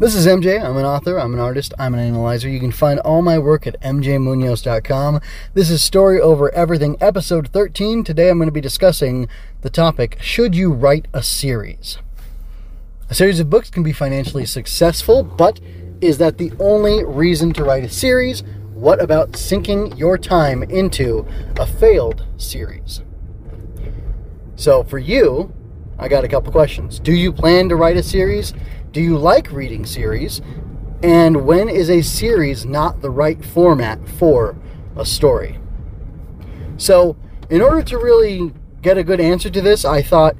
This is MJ. I'm an author, I'm an artist, I'm an analyzer. You can find all my work at mjmunoz.com. This is Story Over Everything, episode 13. Today I'm going to be discussing the topic Should you write a series? A series of books can be financially successful, but is that the only reason to write a series? What about sinking your time into a failed series? So, for you, I got a couple questions. Do you plan to write a series? Do you like reading series? And when is a series not the right format for a story? So, in order to really get a good answer to this, I thought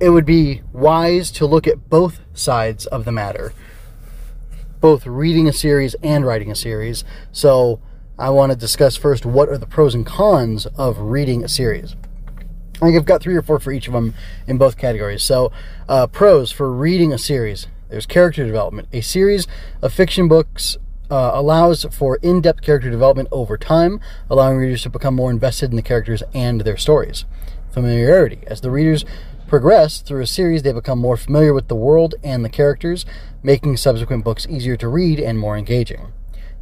it would be wise to look at both sides of the matter both reading a series and writing a series. So, I want to discuss first what are the pros and cons of reading a series. I think I've got three or four for each of them in both categories. So, uh, pros for reading a series there's character development. A series of fiction books uh, allows for in depth character development over time, allowing readers to become more invested in the characters and their stories. Familiarity. As the readers progress through a series, they become more familiar with the world and the characters, making subsequent books easier to read and more engaging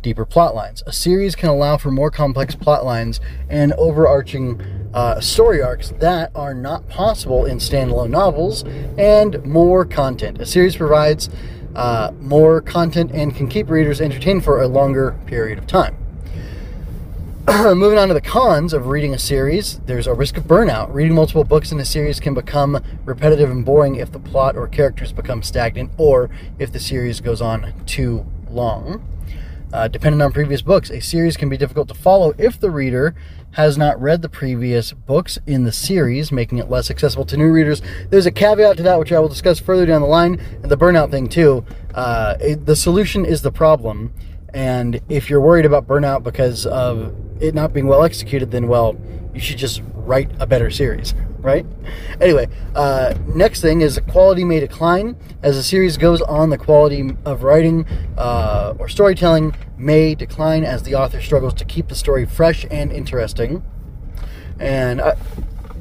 deeper plot lines. A series can allow for more complex plot lines and overarching uh, story arcs that are not possible in standalone novels, and more content. A series provides uh, more content and can keep readers entertained for a longer period of time. Moving on to the cons of reading a series, there's a risk of burnout. Reading multiple books in a series can become repetitive and boring if the plot or characters become stagnant or if the series goes on too long. Uh, depending on previous books, a series can be difficult to follow if the reader has not read the previous books in the series, making it less accessible to new readers. There's a caveat to that, which I will discuss further down the line, and the burnout thing too. Uh, it, the solution is the problem, and if you're worried about burnout because of it not being well executed, then well, you should just write a better series right? Anyway, uh, next thing is the quality may decline as the series goes on. The quality of writing uh, or storytelling may decline as the author struggles to keep the story fresh and interesting. And uh,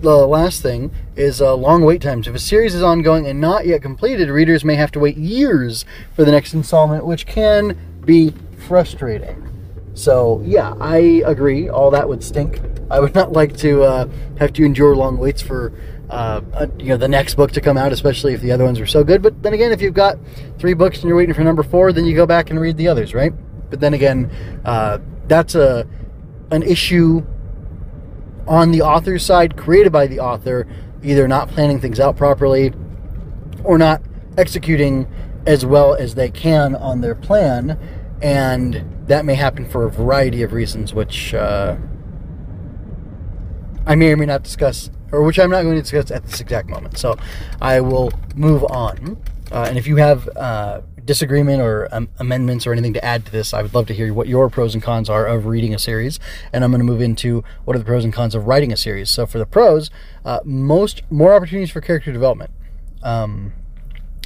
the last thing is uh, long wait times. If a series is ongoing and not yet completed, readers may have to wait years for the next installment, which can be frustrating. So, yeah, I agree. All that would stink. I would not like to uh, have to endure long waits for uh, you know the next book to come out, especially if the other ones are so good. But then again, if you've got three books and you're waiting for number four, then you go back and read the others, right? But then again, uh, that's a an issue on the author's side, created by the author, either not planning things out properly or not executing as well as they can on their plan, and that may happen for a variety of reasons, which. Uh, I may or may not discuss, or which I'm not going to discuss at this exact moment. So I will move on. Uh, and if you have uh, disagreement or um, amendments or anything to add to this, I would love to hear what your pros and cons are of reading a series. And I'm going to move into what are the pros and cons of writing a series. So for the pros, uh, most more opportunities for character development. Um,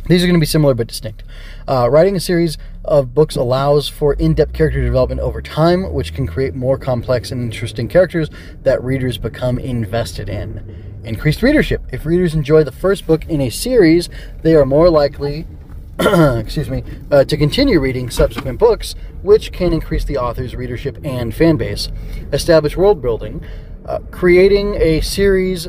these are going to be similar but distinct. Uh, writing a series of books allows for in depth character development over time, which can create more complex and interesting characters that readers become invested in. Increased readership. If readers enjoy the first book in a series, they are more likely. excuse me, uh, to continue reading subsequent books, which can increase the author's readership and fan base. Establish world building. Uh, creating a series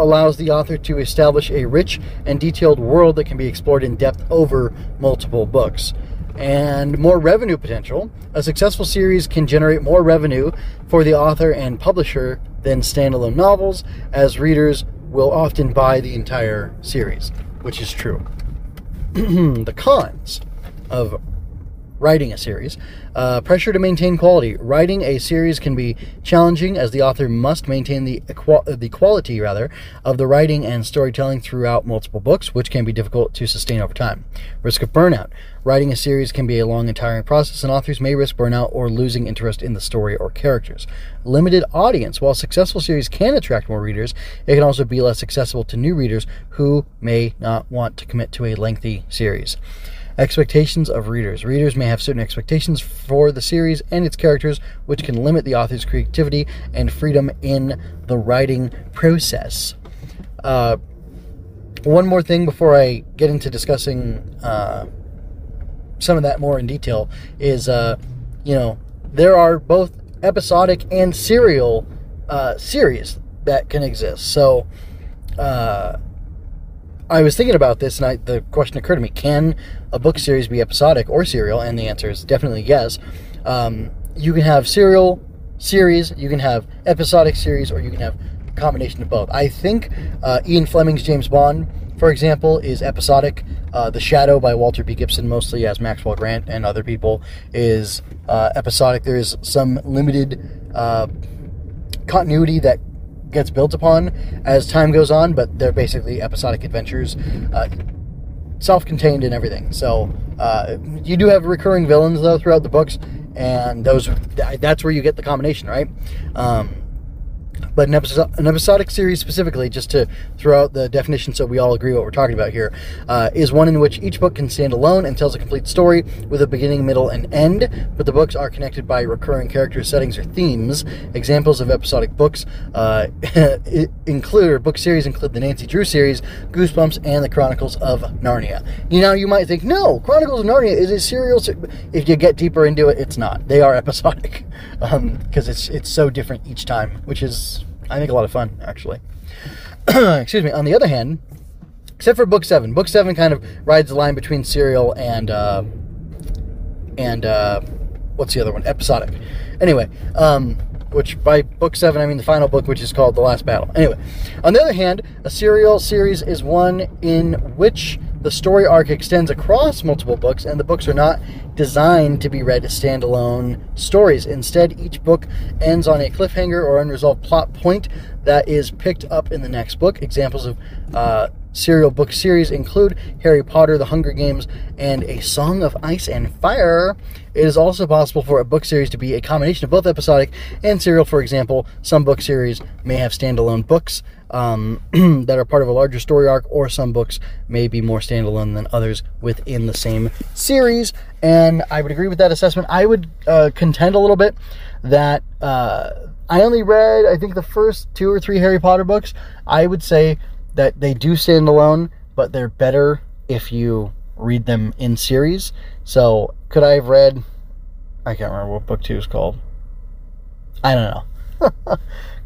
allows the author to establish a rich and detailed world that can be explored in depth over multiple books. And more revenue potential. A successful series can generate more revenue for the author and publisher than standalone novels, as readers will often buy the entire series, which is true. the cons of writing a series. Uh, pressure to maintain quality. Writing a series can be challenging as the author must maintain the, the quality rather of the writing and storytelling throughout multiple books, which can be difficult to sustain over time. Risk of burnout. Writing a series can be a long and tiring process, and authors may risk burnout or losing interest in the story or characters. Limited audience. While successful series can attract more readers, it can also be less accessible to new readers who may not want to commit to a lengthy series. Expectations of readers. Readers may have certain expectations for the series and its characters, which can limit the author's creativity and freedom in the writing process. Uh, one more thing before I get into discussing uh, some of that more in detail is, uh, you know, there are both episodic and serial uh, series that can exist. So, uh, I was thinking about this, and I, the question occurred to me: Can a book series be episodic or serial? And the answer is definitely yes. Um, you can have serial series, you can have episodic series, or you can have a combination of both. I think uh, Ian Fleming's James Bond, for example, is episodic. Uh, the Shadow by Walter B. Gibson, mostly as Maxwell Grant and other people, is uh, episodic. There is some limited uh, continuity that gets built upon as time goes on, but they're basically episodic adventures, uh, self-contained and everything. So uh, you do have recurring villains though throughout the books, and those that's where you get the combination, right? Um, but an, an episodic series specifically, just to throw out the definition so we all agree what we're talking about here, uh, is one in which each book can stand alone and tells a complete story with a beginning, middle, and end, but the books are connected by recurring characters, settings, or themes. Examples of episodic books uh, include, or book series include the Nancy Drew series, Goosebumps, and the Chronicles of Narnia. You know, you might think, no, Chronicles of Narnia is a serial. Se-. If you get deeper into it, it's not. They are episodic because um, it's it's so different each time, which is I think a lot of fun, actually. Excuse me. On the other hand, except for book seven, book seven kind of rides the line between serial and uh, and uh, what's the other one? Episodic. Anyway, um, which by book seven I mean the final book, which is called The Last Battle. Anyway, on the other hand, a serial series is one in which the story arc extends across multiple books, and the books are not designed to be read as standalone stories. Instead, each book ends on a cliffhanger or unresolved plot point that is picked up in the next book. Examples of uh, serial book series include Harry Potter, The Hunger Games, and A Song of Ice and Fire. It is also possible for a book series to be a combination of both episodic and serial. For example, some book series may have standalone books um, that are part of a larger story arc, or some books may be more standalone than others within the same series. And I would agree with that assessment. I would uh, contend a little bit that uh, I only read, I think, the first two or three Harry Potter books. I would say that they do stand alone, but they're better if you read them in series. So, could I have read? I can't remember what book two is called. I don't know.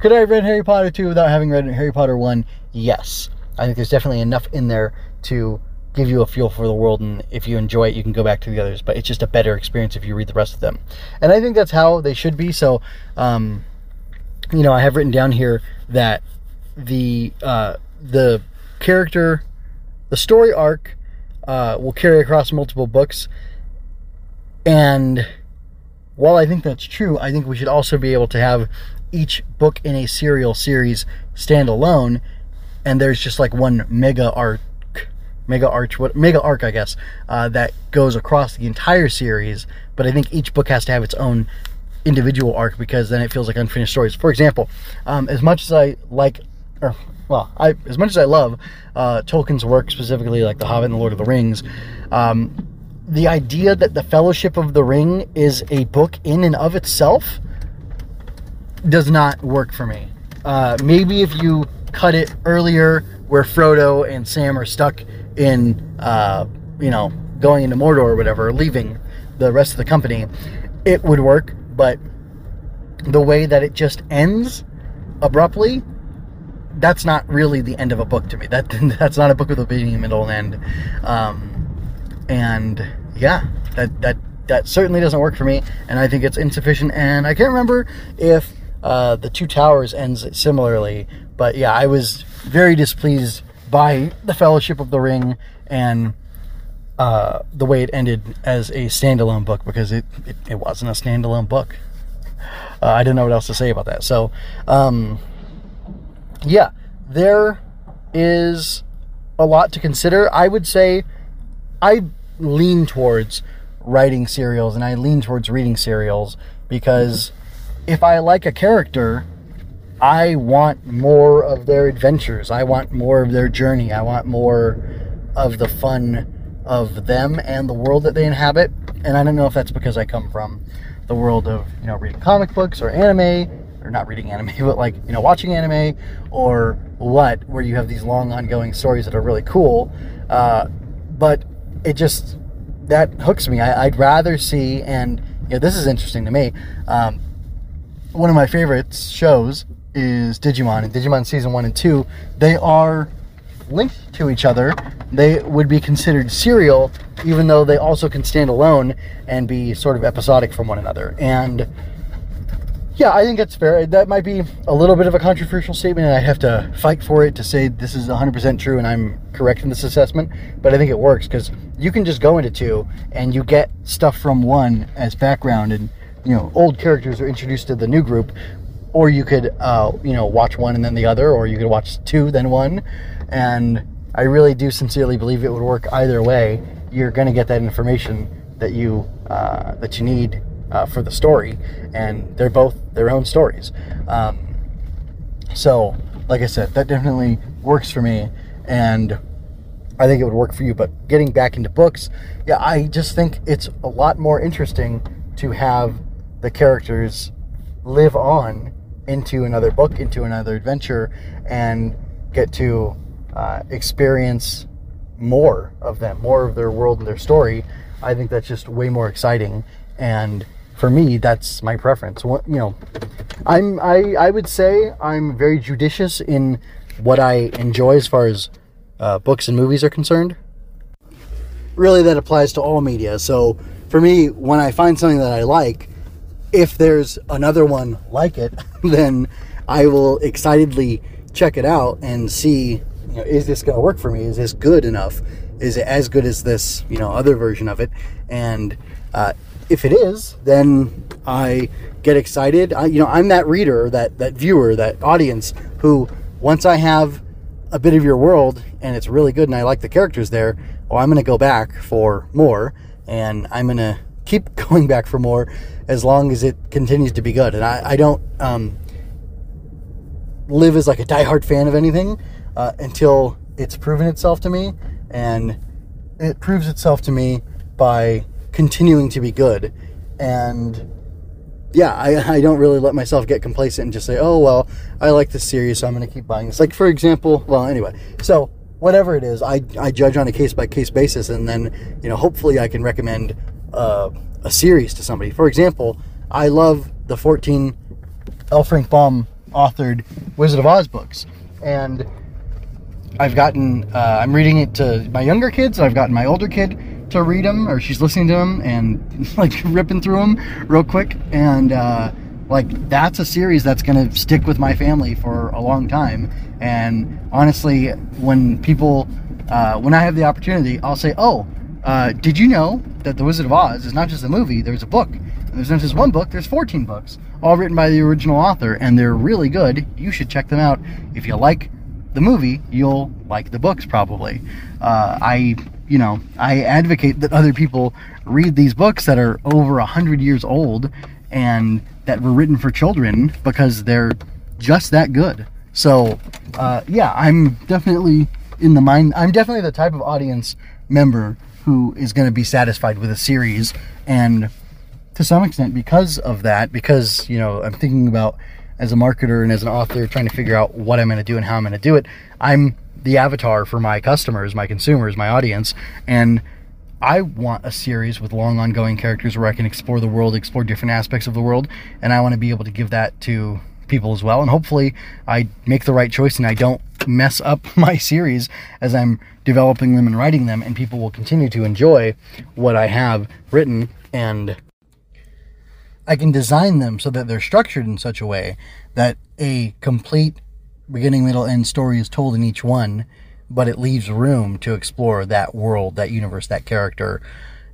could I have read Harry Potter 2 without having read Harry Potter 1? Yes. I think there's definitely enough in there to give you a feel for the world, and if you enjoy it, you can go back to the others. But it's just a better experience if you read the rest of them. And I think that's how they should be. So, um, you know, I have written down here that the uh, the character, the story arc uh, will carry across multiple books. And while I think that's true, I think we should also be able to have each book in a serial series stand alone, and there's just like one mega arc, mega arch, what mega arc, I guess, uh, that goes across the entire series. But I think each book has to have its own individual arc because then it feels like unfinished stories. For example, um, as much as I like, or well, I as much as I love uh, Tolkien's work, specifically like The Hobbit and The Lord of the Rings, um, the idea that the Fellowship of the Ring is a book in and of itself does not work for me. Uh, maybe if you cut it earlier, where Frodo and Sam are stuck in, uh, you know, going into Mordor or whatever, leaving the rest of the company, it would work. But the way that it just ends abruptly that's not really the end of a book to me. That that's not a book with a beginning, middle, and end. Um, and yeah, that that that certainly doesn't work for me, and I think it's insufficient. And I can't remember if uh, the Two Towers ends similarly, but yeah, I was very displeased by the Fellowship of the Ring and uh, the way it ended as a standalone book because it it, it wasn't a standalone book. Uh, I didn't know what else to say about that. So. Um, yeah, there is a lot to consider. I would say I lean towards writing serials and I lean towards reading serials because if I like a character, I want more of their adventures. I want more of their journey. I want more of the fun of them and the world that they inhabit. And I don't know if that's because I come from the world of, you know, reading comic books or anime or not reading anime, but like, you know, watching anime or what, where you have these long ongoing stories that are really cool. Uh, but it just, that hooks me. I, would rather see, and you know, this is interesting to me. Um, one of my favorite shows is Digimon, and Digimon season one and two. They are linked to each other. They would be considered serial, even though they also can stand alone and be sort of episodic from one another. And yeah, I think that's fair. That might be a little bit of a controversial statement, and I'd have to fight for it to say this is 100% true and I'm correct in this assessment. But I think it works because you can just go into two and you get stuff from one as background, and you know, old characters are introduced to the new group, or you could, uh, you know, watch one and then the other, or you could watch two then one, and I really do sincerely believe it would work either way. You're going to get that information that you uh, that you need uh, for the story, and they're both their own stories. Um, so, like I said, that definitely works for me, and I think it would work for you. But getting back into books, yeah, I just think it's a lot more interesting to have the characters live on into another book, into another adventure, and get to uh, experience more of them, more of their world and their story. I think that's just way more exciting and for me, that's my preference. What, you know, I'm I I would say I'm very judicious in what I enjoy as far as uh, books and movies are concerned. Really, that applies to all media. So for me, when I find something that I like, if there's another one like it, then I will excitedly check it out and see, you know, is this going to work for me? Is this good enough? Is it as good as this, you know, other version of it? And uh, if it is, then I get excited. I, you know, I'm that reader, that that viewer, that audience who once I have a bit of your world and it's really good and I like the characters there, oh, I'm going to go back for more and I'm going to keep going back for more as long as it continues to be good. And I, I don't um, live as like a diehard fan of anything uh, until it's proven itself to me, and it proves itself to me by continuing to be good. And yeah, I, I don't really let myself get complacent and just say, oh, well, I like this series, so I'm going to keep buying this. Like, for example, well, anyway, so whatever it is, I, I judge on a case by case basis, and then, you know, hopefully I can recommend uh, a series to somebody. For example, I love the 14 L. Frank Baum authored Wizard of Oz books. And I've gotten, uh, I'm reading it to my younger kids, I've gotten my older kid to read them, or she's listening to them and like ripping through them real quick. And uh, like that's a series that's going to stick with my family for a long time. And honestly, when people, uh, when I have the opportunity, I'll say, "Oh, uh, did you know that The Wizard of Oz is not just a movie? There's a book. And there's not just one book. There's 14 books, all written by the original author, and they're really good. You should check them out. If you like the movie, you'll like the books probably. Uh, I you know, I advocate that other people read these books that are over a hundred years old and that were written for children because they're just that good. So, uh, yeah, I'm definitely in the mind. I'm definitely the type of audience member who is going to be satisfied with a series, and to some extent, because of that, because you know, I'm thinking about as a marketer and as an author, trying to figure out what I'm going to do and how I'm going to do it. I'm the avatar for my customers, my consumers, my audience, and I want a series with long ongoing characters where I can explore the world, explore different aspects of the world, and I want to be able to give that to people as well. And hopefully, I make the right choice and I don't mess up my series as I'm developing them and writing them, and people will continue to enjoy what I have written. And I can design them so that they're structured in such a way that a complete beginning, middle, end story is told in each one, but it leaves room to explore that world, that universe, that character,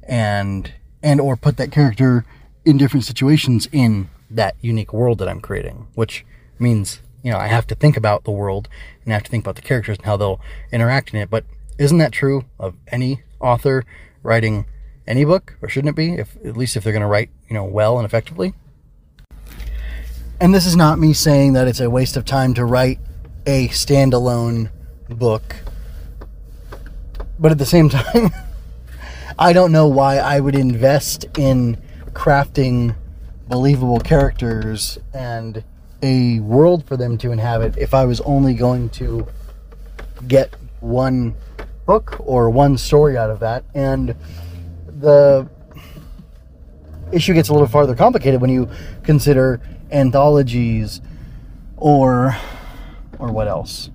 and and or put that character in different situations in that unique world that I'm creating, which means you know I have to think about the world and I have to think about the characters and how they'll interact in it. But isn't that true of any author writing any book, or shouldn't it be? If at least if they're going to write you know well and effectively. And this is not me saying that it's a waste of time to write a standalone book. But at the same time, I don't know why I would invest in crafting believable characters and a world for them to inhabit if I was only going to get one book or one story out of that. And the issue gets a little farther complicated when you consider anthologies or or what else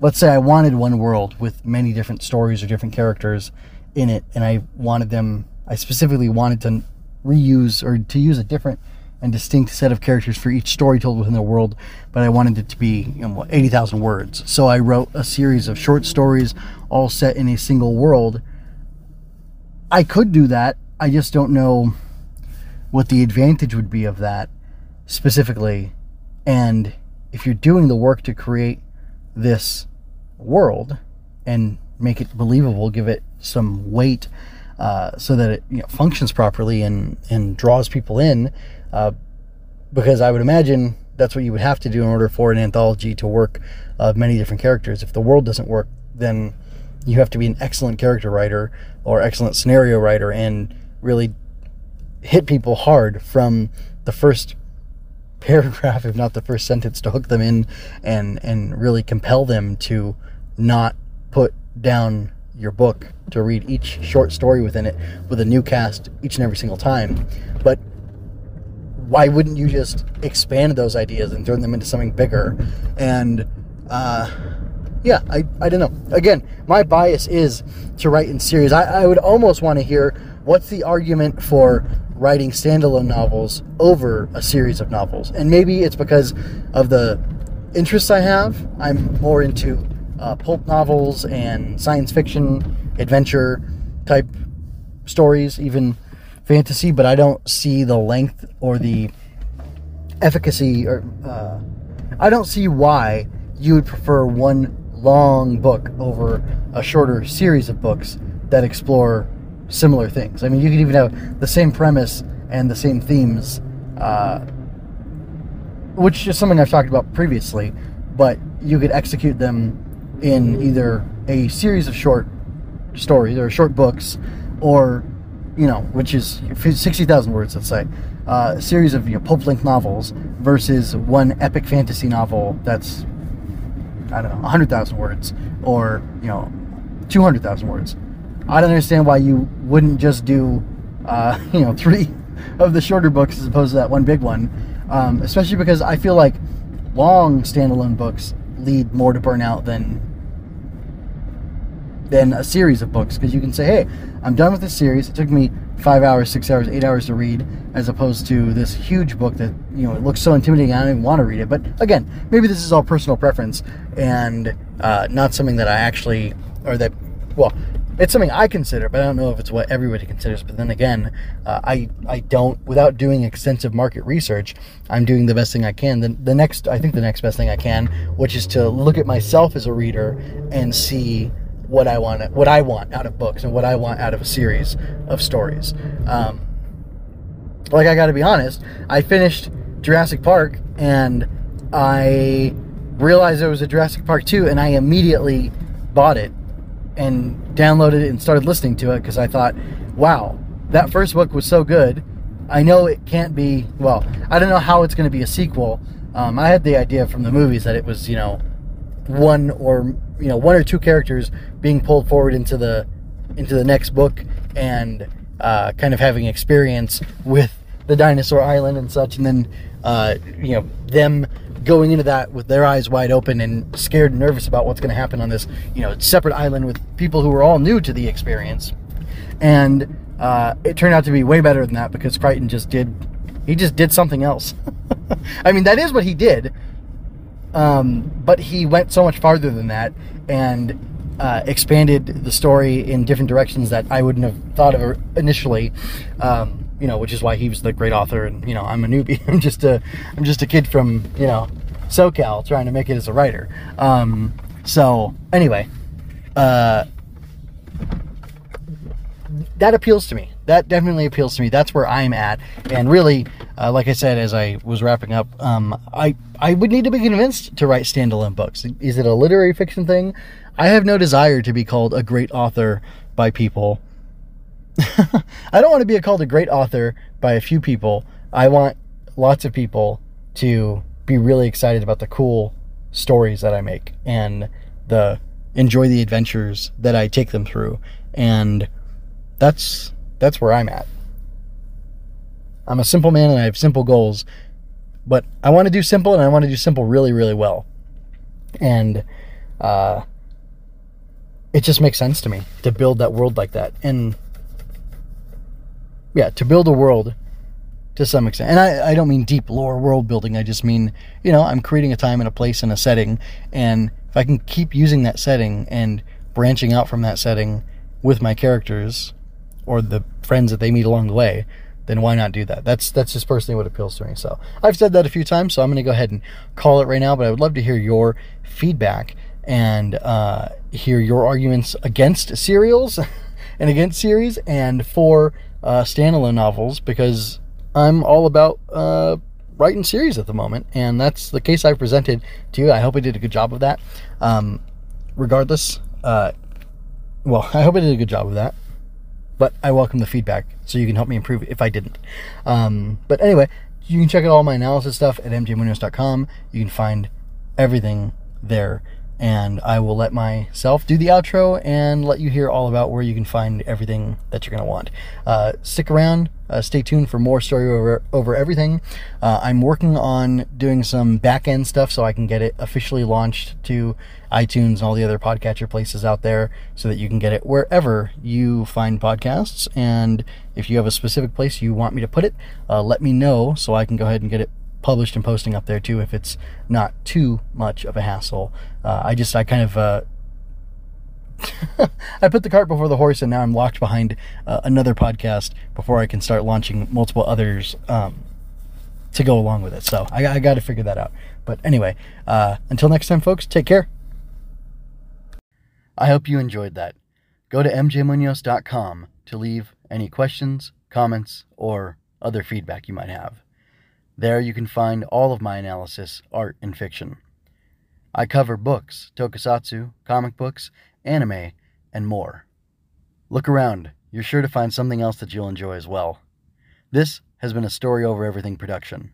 let's say i wanted one world with many different stories or different characters in it and i wanted them i specifically wanted to reuse or to use a different and distinct set of characters for each story told within the world, but I wanted it to be you know, 80,000 words. So I wrote a series of short stories all set in a single world. I could do that. I just don't know what the advantage would be of that specifically. And if you're doing the work to create this world and make it believable, give it some weight uh, so that it you know, functions properly and, and draws people in, uh, because I would imagine that's what you would have to do in order for an anthology to work of many different characters. If the world doesn't work, then you have to be an excellent character writer or excellent scenario writer and really hit people hard from the first paragraph, if not the first sentence, to hook them in and and really compel them to not put down your book to read each short story within it with a new cast each and every single time. But why wouldn't you just expand those ideas and turn them into something bigger? And uh, yeah, I, I don't know. Again, my bias is to write in series. I, I would almost want to hear what's the argument for writing standalone novels over a series of novels. And maybe it's because of the interests I have. I'm more into uh, pulp novels and science fiction, adventure type stories, even fantasy, but I don't see the length or the efficacy or uh, I don't see why you would prefer one long book over a shorter series of books that explore similar things. I mean, you could even have the same premise and the same themes, uh, which is something I've talked about previously, but you could execute them in either a series of short stories or short books, or you know, which is sixty thousand words, let's say, uh, a series of you know, pulp-length novels versus one epic fantasy novel that's I don't know, hundred thousand words, or you know, two hundred thousand words. I don't understand why you wouldn't just do, uh, you know, three of the shorter books as opposed to that one big one. Um, especially because I feel like long standalone books lead more to burnout than than a series of books because you can say, hey, I'm done with this series. It took me five hours, six hours, eight hours to read, as opposed to this huge book that you know it looks so intimidating. I don't even want to read it. But again, maybe this is all personal preference and uh, not something that I actually or that well, it's something I consider, but I don't know if it's what everybody considers. But then again, uh, I I don't without doing extensive market research. I'm doing the best thing I can. The, the next, I think, the next best thing I can, which is to look at myself as a reader and see what I want, what I want out of books and what I want out of a series of stories. Um, like I got to be honest, I finished Jurassic Park and I realized there was a Jurassic Park 2 and I immediately bought it and downloaded it and started listening to it because I thought, wow, that first book was so good. I know it can't be, well, I don't know how it's going to be a sequel. Um, I had the idea from the movies that it was, you know, one or, you know, one or two characters being pulled forward into the, into the next book and uh, kind of having experience with the dinosaur island and such. And then, uh, you know, them going into that with their eyes wide open and scared and nervous about what's going to happen on this, you know, separate island with people who are all new to the experience. And uh, it turned out to be way better than that because Crichton just did, he just did something else. I mean, that is what he did. Um, but he went so much farther than that and uh, expanded the story in different directions that I wouldn't have thought of initially. Um, you know, which is why he was the great author, and you know, I'm a newbie. I'm just a, I'm just a kid from you know, SoCal trying to make it as a writer. Um, so anyway, uh, that appeals to me. That definitely appeals to me. That's where I'm at. And really, uh, like I said, as I was wrapping up, um, I I would need to be convinced to write standalone books. Is it a literary fiction thing? I have no desire to be called a great author by people I don't want to be called a great author by a few people. I want lots of people to be really excited about the cool stories that I make and the enjoy the adventures that I take them through. And that's That's where I'm at. I'm a simple man and I have simple goals, but I want to do simple and I want to do simple really, really well. And uh, it just makes sense to me to build that world like that. And yeah, to build a world to some extent. And I, I don't mean deep lore world building. I just mean, you know, I'm creating a time and a place and a setting. And if I can keep using that setting and branching out from that setting with my characters or the friends that they meet along the way, then why not do that? That's that's just personally what appeals to me. So I've said that a few times, so I'm going to go ahead and call it right now. But I would love to hear your feedback and uh, hear your arguments against serials and against series and for uh, standalone novels because I'm all about uh, writing series at the moment, and that's the case I presented to you. I hope I did a good job of that. Um, regardless, uh, well, I hope I did a good job of that but I welcome the feedback so you can help me improve if I didn't. Um, but anyway, you can check out all my analysis stuff at mjmunoz.com. You can find everything there. And I will let myself do the outro and let you hear all about where you can find everything that you're going to want. Uh, stick around. Uh, stay tuned for more story over over everything. Uh, I'm working on doing some back end stuff so I can get it officially launched to iTunes and all the other podcatcher places out there, so that you can get it wherever you find podcasts. And if you have a specific place you want me to put it, uh, let me know so I can go ahead and get it published and posting up there too. If it's not too much of a hassle, uh, I just I kind of uh, I put the cart before the horse, and now I'm locked behind uh, another podcast before I can start launching multiple others um, to go along with it. So I, I got to figure that out. But anyway, uh, until next time, folks, take care. I hope you enjoyed that. Go to mjmunoz.com to leave any questions, comments, or other feedback you might have. There you can find all of my analysis, art, and fiction. I cover books, tokusatsu, comic books, anime, and more. Look around, you're sure to find something else that you'll enjoy as well. This has been a Story Over Everything production.